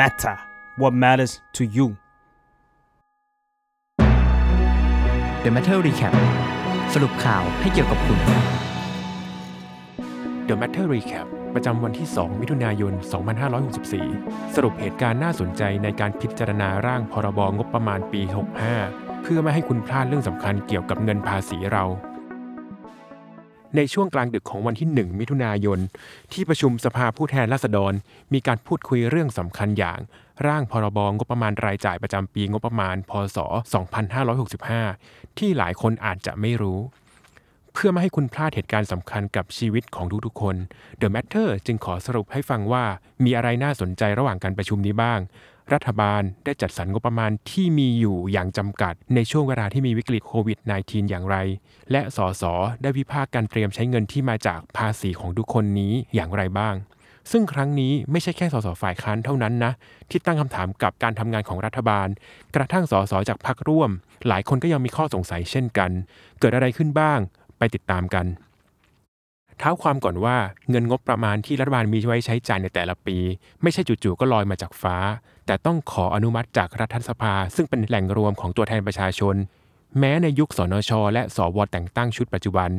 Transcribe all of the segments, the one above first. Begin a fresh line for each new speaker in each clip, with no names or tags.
matter what matters to you
The Matter Recap สรุปข่าวให้เกี่ยวกับคุณ
The Matter Recap ประจำวันที่ 2 มิถุนายน 2564 สรุปเหตุการณ์น่าสนใจในการพิจารณาร่างพรบงบประมาณปี 65 เพื่อไม่ให้คุณพลาดเรื่องสำคัญเกี่ยวกับเงินภาษีเรา ในช่วงกลางดึกของวันที่ 1 มิถุนายน ที่ประชุมสภาผู้แทนราษฎร มีการพูดคุยเรื่องสำคัญอย่าง ร่างพรบงบประมาณรายจ่ายประจำปีงบประมาณ พศ 2565 ที่หลายคนอาจจะไม่รู้ เพื่อไม่ให้คุณพลาดเหตุการณ์สำคัญกับชีวิตของทุกๆคน The Matter จึงขอสรุปให้ฟังว่ามีอะไรน่าสนใจระหว่างการประชุมนี้บ้าง รัฐบาลได้จัดสรรงบประมาณที่มีอยู่อย่างจำกัด ในช่วงเวลาที่มีวิกฤตโควิด -19 อย่างไร และสสได้วิพากษ์การเตรียมใช้เงินที่มาจากภาษีของทุกคนนี้อย่างไรบ้าง ซึ่งครั้งนี้ไม่ใช่แค่สสฝ่ายค้านเท่านั้นนะ ที่ตั้งคำถามกับการทำงานของรัฐบาล กระทั่งสสจากพรรคร่วม หลายคนก็ยังมีข้อสงสัยเช่นกัน เกิดอะไรขึ้นบ้าง ไปติดตามกัน เท้าความก่อนว่าเงินงบประมาณที่รัฐบาลมีไว้ใช้จ่ายในแต่ละปี ไม่ใช่จู่ๆก็ลอยมาจากฟ้า แต่ต้องขออนุมัติจากรัฐสภา ซึ่งเป็นแหล่งรวมของตัวแทนประชาชน แม้ในยุคสนช และสวแต่งตั้งชุดปัจจุบัน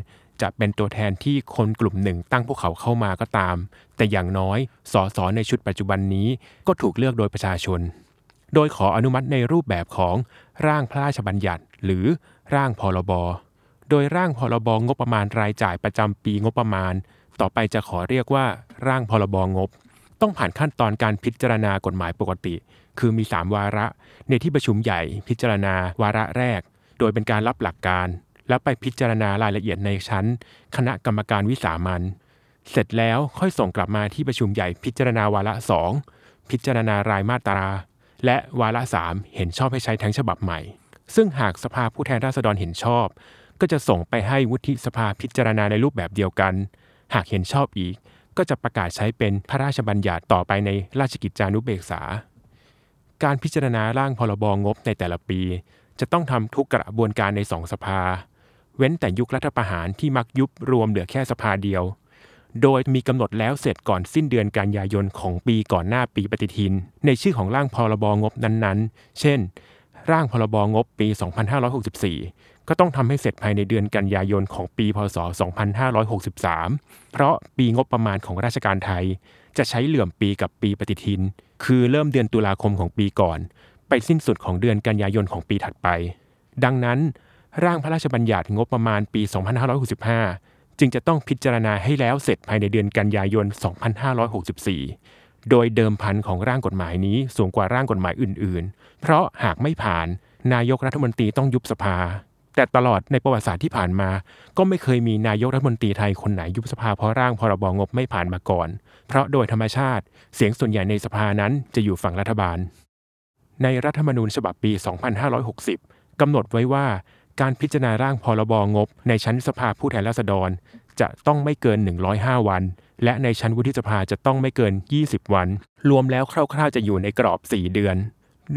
จะเป็นตัวแทนที่คนกลุ่มหนึ่งตั้งพวกเขาเข้ามาก็ตาม แต่อย่างน้อยสสในชุดปัจจุบันนี้ก็ถูกเลือกโดยประชาชน โดยขออนุมัติในรูปแบบของร่างพระราชบัญญัติ หรือร่างพรบ โดยร่างพรบงบประมาณรายจ่ายประจำปีงบประมาณ ต่อไปจะขอเรียกว่าร่างพรบงบ ต้องผ่านขั้นตอนการพิจารณากฎหมายปกติ คือมี 3 วาระ ในที่ประชุมใหญ่พิจารณาวาระแรก โดยเป็นการรับหลักการ แล้วไปพิจารณารายละเอียดในชั้น คณะกรรมการวิสามันเสร็จแล้วค่อยส่งกลับมาที่ประชุมใหญ่พิจารณาวาระ 2 พิจารณารายมาตรา และวาระ 3 เห็นชอบให้ใช้ทั้งฉบับใหม่ ซึ่งหากสภาผู้แทนราษฎรเห็นชอบ ก็จะส่งไปให้วุฒิสภาพิจารณาในรูปแบบเดียวกัน หากเห็นชอบอีก ก็จะประกาศใช้เป็นพระราชบัญญัติต่อไปในราชกิจจานุเบกษา การพิจารณาร่างพรบงบในแต่ละปี จะต้องทำทุกกระบวนการในสองสภา เว้นแต่ยุครัฐประหารที่มักยุบรวมเหลือแค่สภาเดียว โดยมีกำหนดแล้วเสร็จก่อนสิ้นเดือนกันยายนของปีก่อนหน้าปีปฏิทิน ในชื่อของร่างพรบงบนั้นๆ เช่นร่างพรบงบปี 2564 ก็ต้องทำให้เสร็จภายในเดือนกันยายนของปีพศ 2563 เพราะปีงบประมาณของราชการไทย จะใช้เหลื่อมปีกับปีปฏิทิน คือเริ่มเดือนตุลาคมของปีก่อน ไปสิ้นสุดของเดือนกันยายนของปีถัดไป ดังนั้น ร่างพระราชบัญญัติงบประมาณปี 2565 จึงจะต้องพิจารณาให้แล้วเสร็จภายในเดือนกันยายน 2564 โดยเดิมพันของร่างกฎหมายนี้สูงกว่าร่างกฎหมายอื่น ๆ เพราะหากไม่ผ่านนายกรัฐมนตรีต้องยุบสภา แต่ตลอดในประวัติศาสตร์ที่ผ่านมา ก็ไม่เคยมีนายกรัฐมนตรีไทยคนไหนยุบสภาเพราะร่างพรบงบไม่ผ่านมาก่อน เพราะโดยธรรมชาติ เสียงส่วนใหญ่ในสภานั้นจะอยู่ฝั่งรัฐบาล ในรัฐธรรมนูญฉบับปี 2560 กำหนดไว้ว่าการพิจารณาร่างพรบงบ ในชั้นสภาผู้แทนราษฎร จะต้องไม่เกิน 105 วัน และในชั้นวุฒิสภาจะต้องไม่เกิน 20 วัน รวมแล้วคร่าวๆจะอยู่ในกรอบ 4 เดือน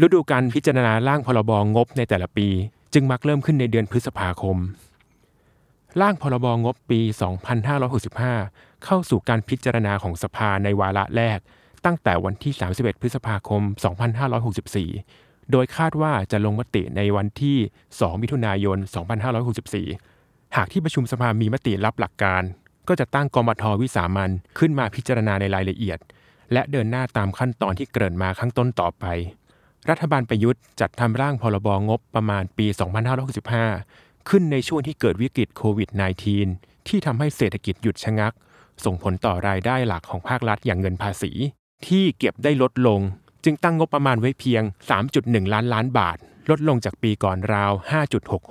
ฤดูการพิจารณาร่างพรบงบในแต่ละปี จึงมักเริ่มขึ้นในเดือนพฤษภาคม ร่างพรบงบปี 2565 เข้าสู่การพิจารณาของสภาในวาระแรก ตั้งแต่วันที่ 31 พฤษภาคม 2564 โดยคาดว่าจะลงมติในวันที่ 2 มิถุนายน 2564 หากที่ประชุมสภามีมติรับหลักการ ก็จะตั้งกรมทวิสามันขึ้นมาพิจารณาในรายละเอียด และเดินหน้าตามขั้นตอนที่เกริ่นมาข้างต้นต่อไป รัฐบาลประยุทธ์จัดทำร่างพรบงบประมาณปี 2565 ขึ้นในช่วงที่เกิดวิกฤตโควิด -19 ที่ทำให้เศรษฐกิจหยุดชะงัก ส่งผลต่อรายได้หลักของภาครัฐอย่างเงินภาษี ที่เก็บได้ลดลง จึงตั้งงบประมาณไว้เพียง 3.1 ล้านล้านบาท ลดลงจากปีก่อนราว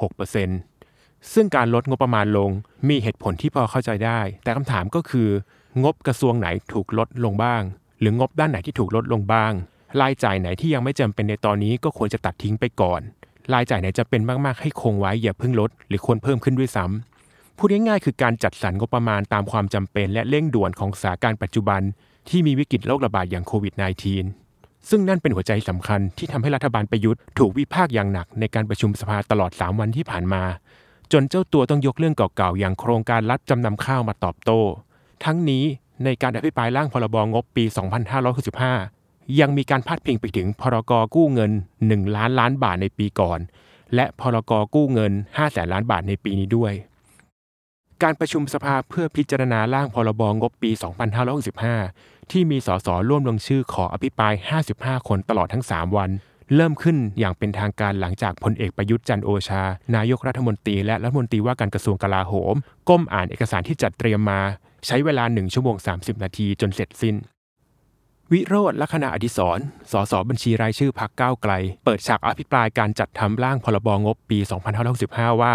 5.66%ซึ่งการลดงบประมาณลงมีเหตุผลที่พอเข้าใจได้ แต่คำถามก็คือ งบกระทรวงไหนถูกลดลงบ้าง หรืองบด้านไหนที่ถูกลดลงบ้าง รายจ่ายไหนที่ยังไม่จำเป็นในตอนนี้ก็ควรจะตัดทิ้งไปก่อน รายจ่ายไหนจะเป็นมากๆให้คงไว้อย่าเพิ่งลด หรือควรเพิ่มขึ้นด้วยซ้ำพูดง่ายๆคือการจัดสรรงบประมาณตามความจำเป็น และเร่งด่วนของสถานการณ์ปัจจุบัน ที่มีวิกฤตโรคระบาดอย่างโควิด -19 ซึ่งนั่นเป็นหัวใจสำคัญที่ทำให้รัฐบาลประยุทธ์ถูกวิพากษ์อย่างหนักในการประชุมสภาตลอด 3 วันที่ผ่านมา จนเจ้าตัวต้องยกเรื่องเก่าๆอย่างโครงการรัฐจำนำข้าวมาตอบโต้ ทั้งนี้ในการอภิปรายร่างพรบงบปี 2565 ยังมีการพาดพิงไปถึงพรกกู้เงิน 1 ล้านล้านบาทในปีก่อน และพรกกู้เงิน 5 แสนล้านบาทในปีนี้ด้วย การประชุมสภาเพื่อพิจารณาร่างพรบงบปี 2565 ที่มีสสร่วมลงชื่อขออภิปราย 55 คนตลอดทั้ง 3 วัน เริ่มขึ้นอย่างเป็นทางการหลังจากพลเอกประยุทธ์จันโอชา นายกรัฐมนตรีและรัฐมนตรีว่าการกระทรวงกลาโหม ก้มอ่านเอกสารที่จัดเตรียมมา ใช้เวลา 1 ชั่วโมง 30 นาทีจนเสร็จสิ้น วิโรธลักษณะอดิศรสสบัญชีรายชื่อพักก้าวไกล เปิดฉากอภิปรายการจัดทำร่างพรบงบปี 2565 ว่า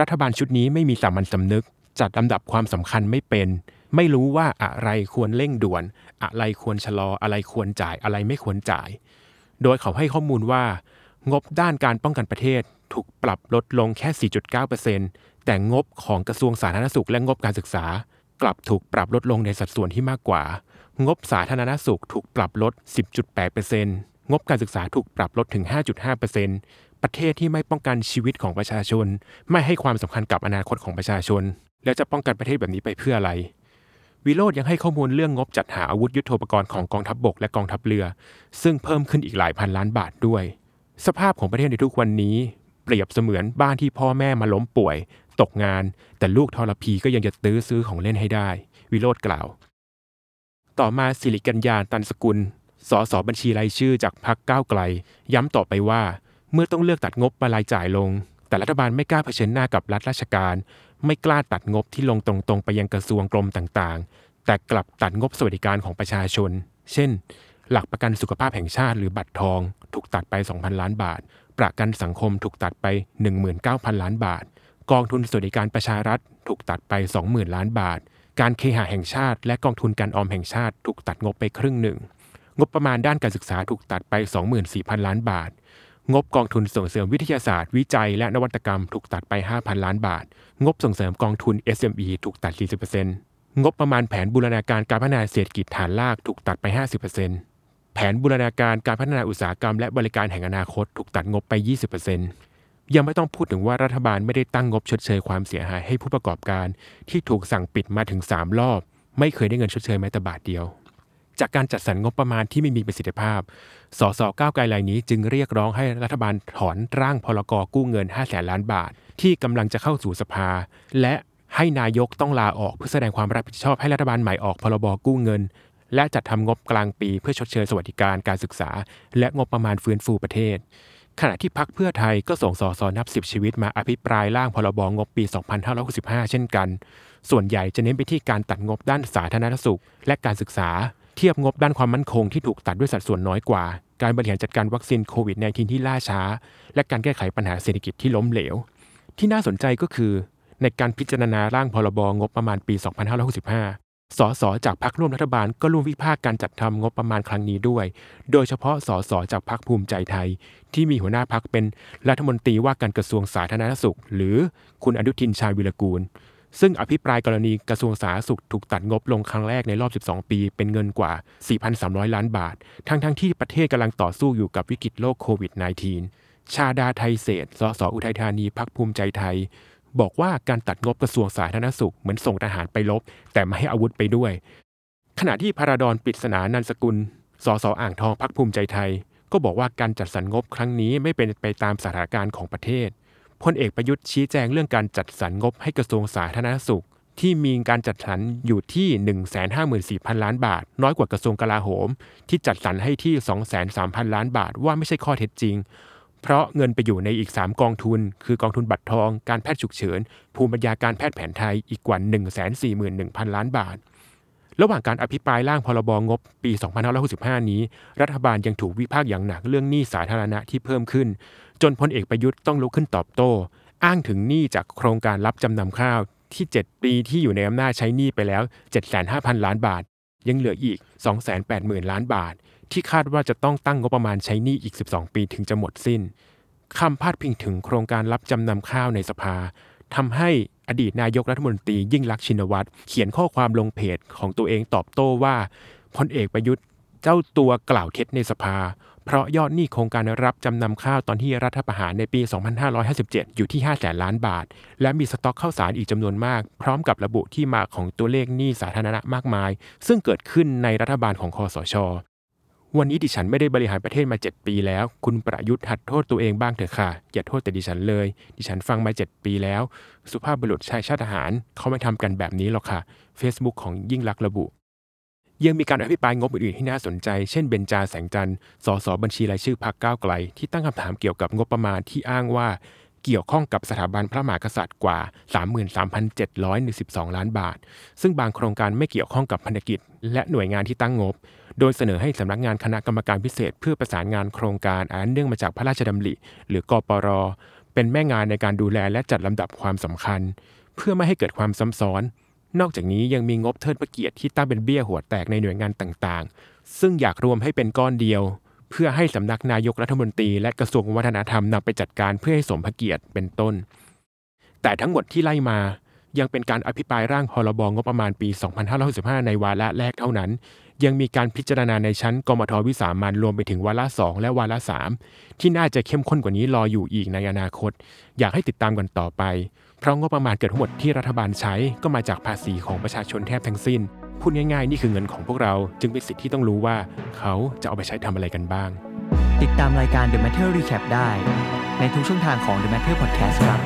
รัฐบาลชุดนี้ไม่มีสามัญสำนึก จัดลำดับความสำคัญไม่เป็น ไม่รู้ว่าอะไรควรเร่งด่วน อะไรควรชะลอ อะไรควรจ่าย อะไรไม่ควรจ่าย โดยเขาให้ข้อมูลว่า งบด้านการป้องกันประเทศถูกปรับลดลงแค่ 4.9%แต่งบของกระทรวงสาธารณสุขและงบการศึกษา กลับถูกปรับลดลงในสัดส่วนที่มากกว่า งบสาธารณสุขถูกปรับลด 10.8%งบการศึกษาถูกปรับลดถึง 5.5%ประเทศที่ไม่ป้องกันชีวิตของประชาชน ไม่ให้ความสำคัญกับอนาคตของประชาชน แล้วจะป้องกันประเทศแบบนี้ไปเพื่ออะไร วิโรธยังให้ข้อมูลเรื่องงบจัดหาอาวุธยุโทโธปกรณ์ของกองทัพบบกและกองทัพเรือ ซึ่งเพิ่มขึ้นอีกหลายพันล้านบาทด้วย สภาพของประเทศในทุกวันนี้ เปรียบเสมือนบ้านที่พ่อแม่มาล้มป่วย ตกงาน แต่ลูกทรพีก็ยังจะตื้อซื้อของเล่นให้ได้ วิโรธกล่าว ต่อมาสิริกัญญาตันสกุล สสบัญชีรายชื่อจากพรรคก้าวไกล ย้ำต่อไปว่า เมื่อต้องเลือกตัดงบมารายจ่ายลง แต่รัฐบาลไม่กล้าเผชิญหน้ากับรัฐราชการ ไม่กล้าตัดงบที่ลงตรงๆ ไปยังกระทรวงกรมต่างๆ แต่กลับตัดงบสวัสดิการของประชาชน เช่น หลักประกันสุขภาพแห่งชาติหรือบัตรทอง ถูกตัดไป 2,000 ล้านบาท ประกันสังคมถูกตัดไป 19,000 ล้านบาท กองทุนสวัสดิการประชารัฐถูกตัดไป 20,000 ล้านบาท การเคหะแห่งชาติ และกองทุนการออมแห่งชาติถูกตัดงบไปครึ่งหนึ่ง งบประมาณด้านการศึกษาถูกตัดไป 24,000 ล้านบาท งบกองทุนส่งเสริมวิทยาศาสตร์ วิจัย และนวัตกรรมถูกตัดไป 5,000 ล้านบาท งบส่งเสริมกองทุน SME ถูกตัด 40%งบประมาณแผนบูรณาการการพัฒนาเศรษฐกิจฐานรากถูกตัดไป 50%แผนบูรณาการการพัฒนาอุตสาหกรรมและบริการแห่งอนาคตถูกตัดงบไป 20% ยังไม่ต้องพูดถึงว่ารัฐบาลไม่ได้ตั้งงบชดเชยความเสียหายให้ผู้ประกอบการ ที่ถูกสั่งปิดมาถึง 3 รอบ ไม่เคยได้เงินชดเชยแม้แต่บาทเดียว จากการจัดสรรงบประมาณที่ไม่มีประสิทธิภาพ สสก้าวไกลรายนี้จึงเรียกร้องให้รัฐบาลถอนร่างพรกกู้เงิน 5 แสนล้านบาท ที่กำลังจะเข้าสู่สภา และให้นายกต้องลาออกเพื่อแสดงความรับผิดชอบให้รัฐบาลใหม่ออกพรบกู้เงิน และจัดทำงบกลางปีเพื่อชดเชยสวัสดิการการศึกษา และงบประมาณฟื้นฟูประเทศ ขณะที่พักเพื่อไทยก็ส่งสสนับสิบชีวิตมาอภิปรายร่างพรบงบปี 2565 เช่นกัน ส่วนใหญ่จะเน้นไปที่การตัดงบด้านสาธารณสุข และการศึกษา เทียบงบด้านความมั่นคงที่ถูกตัดด้วยสัดส่วนน้อยกว่า การบริหารจัดการวัคซีนโควิด -19 ที่ล่าช้า และการแก้ไขปัญหาเศรษฐกิจที่ล้มเหลว ที่น่าสนใจก็คือ ในการพิจารณาร่างพรบงบประมาณปี 2565 สสจากพรรคร่วมรัฐบาลก็ร่วมวิพากษ์การจัดทำงบประมาณครั้งนี้ด้วย โดยเฉพาะสสจากพรรคภูมิใจไทย ที่มีหัวหน้าพรรคเป็นรัฐมนตรีว่าการกระทรวงสาธารณสุข หรือคุณอนุทินชาญวิรกูล ซึ่งอภิปรายกรณีกระทรวงสาธารณสุขถูกตัดงบลงครั้งแรกในรอบ 12 ปี เป็นเงินกว่า 4,300 ล้านบาท ทั้งๆทที่ประเทศกำลังต่อสู้อยู่กับวิกฤตโรคโควิด -19 ชาดาไทยเศษสสอุทัยธานีพักภูมิใจไทย บอกว่าการตัดงบกระทรวงสาธารณสุขเหมือนส่งทหารไปรบแต่ไม่ให้อาวุธไปด้วย ขณะที่พาราดอนปริศนานันสกุลสสอ่างทองพักภูมิใจไทย ก็บอกว่าการจัดสรรงบครั้งนี้ไม่เป็นไปตามสถานการณ์ของประเทศพลเอกประยุทธ์ชี้แจงเรื่องการจัดสรรงบให้กระทรวงสาธารณสุข ที่มีการจัดสรรอยู่ที่ 154,000 ล้านบาท น้อยกว่ากระทรวงกลาโหม ที่จัดสรรให้ที่ 203,000 ล้านบาทว่าไม่ใช่ข้อเท็จจริง เพราะเงินไปอยู่ในอีก 3 กองทุน คือกองทุนบัตรทอง การแพทย์ฉุกเฉิน ภูมิปัญญาการแพทย์แผนไทยอีกกว่า 141,000 ล้านบาท ระหว่างการอภิปรายร่างพรบงบปี 2565 นี้ รัฐบาลยังถูกวิพากษ์อย่างหนักเรื่องหนี้สาธารณะที่เพิ่มขึ้น จนพลเอกประยุทธ์ต้องลุกขึ้นตอบโต้ อ้างถึงหนี้จากโครงการรับจำนำข้าวที่ 7 ปีที่อยู่ในอำนาจใช้หนี้ไปแล้ว 7,500ล้านบาท ยังเหลืออีก 280,000 ล้านบาท ที่คาดว่าจะต้องตั้งงบประมาณใช้หนี้อีก 12 ปีถึงจะหมดสิ้นคำพาดพิงถึงโครงการรับจำนำข้าวในสภาทำให้อดีตนายกรัฐมนตรียิ่งลักษณ์ชินวัตรเขียนข้อความลงเพจของตัวเองตอบโต้ว่าพลเอกประยุทธ์เจ้าตัวกล่าวเท็จในสภา เพราะยอดหนี้โครงการรับจำนำข้าวตอนที่รัฐประหารในปี 2557 อยู่ที่ 5 แสนล้านบาท และมีสต็อกข้าวสารอีกจำนวนมาก พร้อมกับระบุที่มาของตัวเลขหนี้สาธารณะมากมาย ซึ่งเกิดขึ้นในรัฐบาลของคอสช วันนี้ดิฉันไม่ได้บริหารประเทศมา 7 ปีแล้ว คุณประยุทธ์หัดโทษตัวเองบ้างเถอะค่ะ อย่าโทษแต่ดิฉันเลย ดิฉันฟังมา 7 ปีแล้ว สุภาพบุรุษชายชาติทหาร เขาไม่ทำกันแบบนี้หรอกค่ะ Facebook ของยิ่งลักษณ์ระบุ ยังมีการอภิปรายงบอื่นๆที่น่าสนใจ เช่นเบญจาแสงจันทร์ สสบัญชีรายชื่อพรรคก้าวไกล ที่ตั้งคำถามเกี่ยวกับงบประมาณที่อ้างว่า เกี่ยวข้องกับสถาบันพระมหากษัตริย์กว่า 33,712 ล้านบาท ซึ่งบางโครงการไม่เกี่ยวข้องกับพันธกิจ และหน่วยงานที่ตั้งงบ โดยเสนอให้สำนักงานคณะกรรมการพิเศษ เพื่อประสานงานโครงการอันเนื่องมาจากพระราชดำริ หรือกปร เป็นแม่งานในการดูแลและจัดลำดับความสำคัญ เพื่อไม่ให้เกิดความซ้ำซ้อน นอกจากนี้ยังมีงบเทิดพระเกียรติที่ตั้งเป็นเบี้ยหัวแตกในหน่วยงานต่างๆ ซึ่งอยากรวมให้เป็นก้อนเดียว เพื่อให้สำนักนายกรัฐมนตรี และกระทรวงวัฒนธรรมนำไปจัดการเพื่อให้สมพระเกียรติเป็นต้น แต่ทั้งหมดที่ไล่มา ยังเป็นการอภิปรายร่างพรบงบประมาณปี 2565 ในวาระแรกเท่านั้น ยังมีการพิจารณาในชั้นกมทวิสามันรวมไปถึงวาระ2และวาระ3ที่น่าจะเข้มข้นกว่านี้รออยู่อีกในอนาคต อยากให้ติดตามกันต่อไป เพราะงบประมาณเกือบทั้งหมดที่รัฐบาลใช้ก็มาจากภาษีของประชาชนแทบทั้งสิ้น พูดง่ายๆ นี่คือเงินของพวกเราจึงเป็นสิทธิ์ที่ต้องรู้ว่า เขาจะเอาไปใช้ทำอะไรกันบ้าง
ติดตามรายการ The Matter Recap ได้ ในทุกช่องทางของ The Matter Podcast ครับ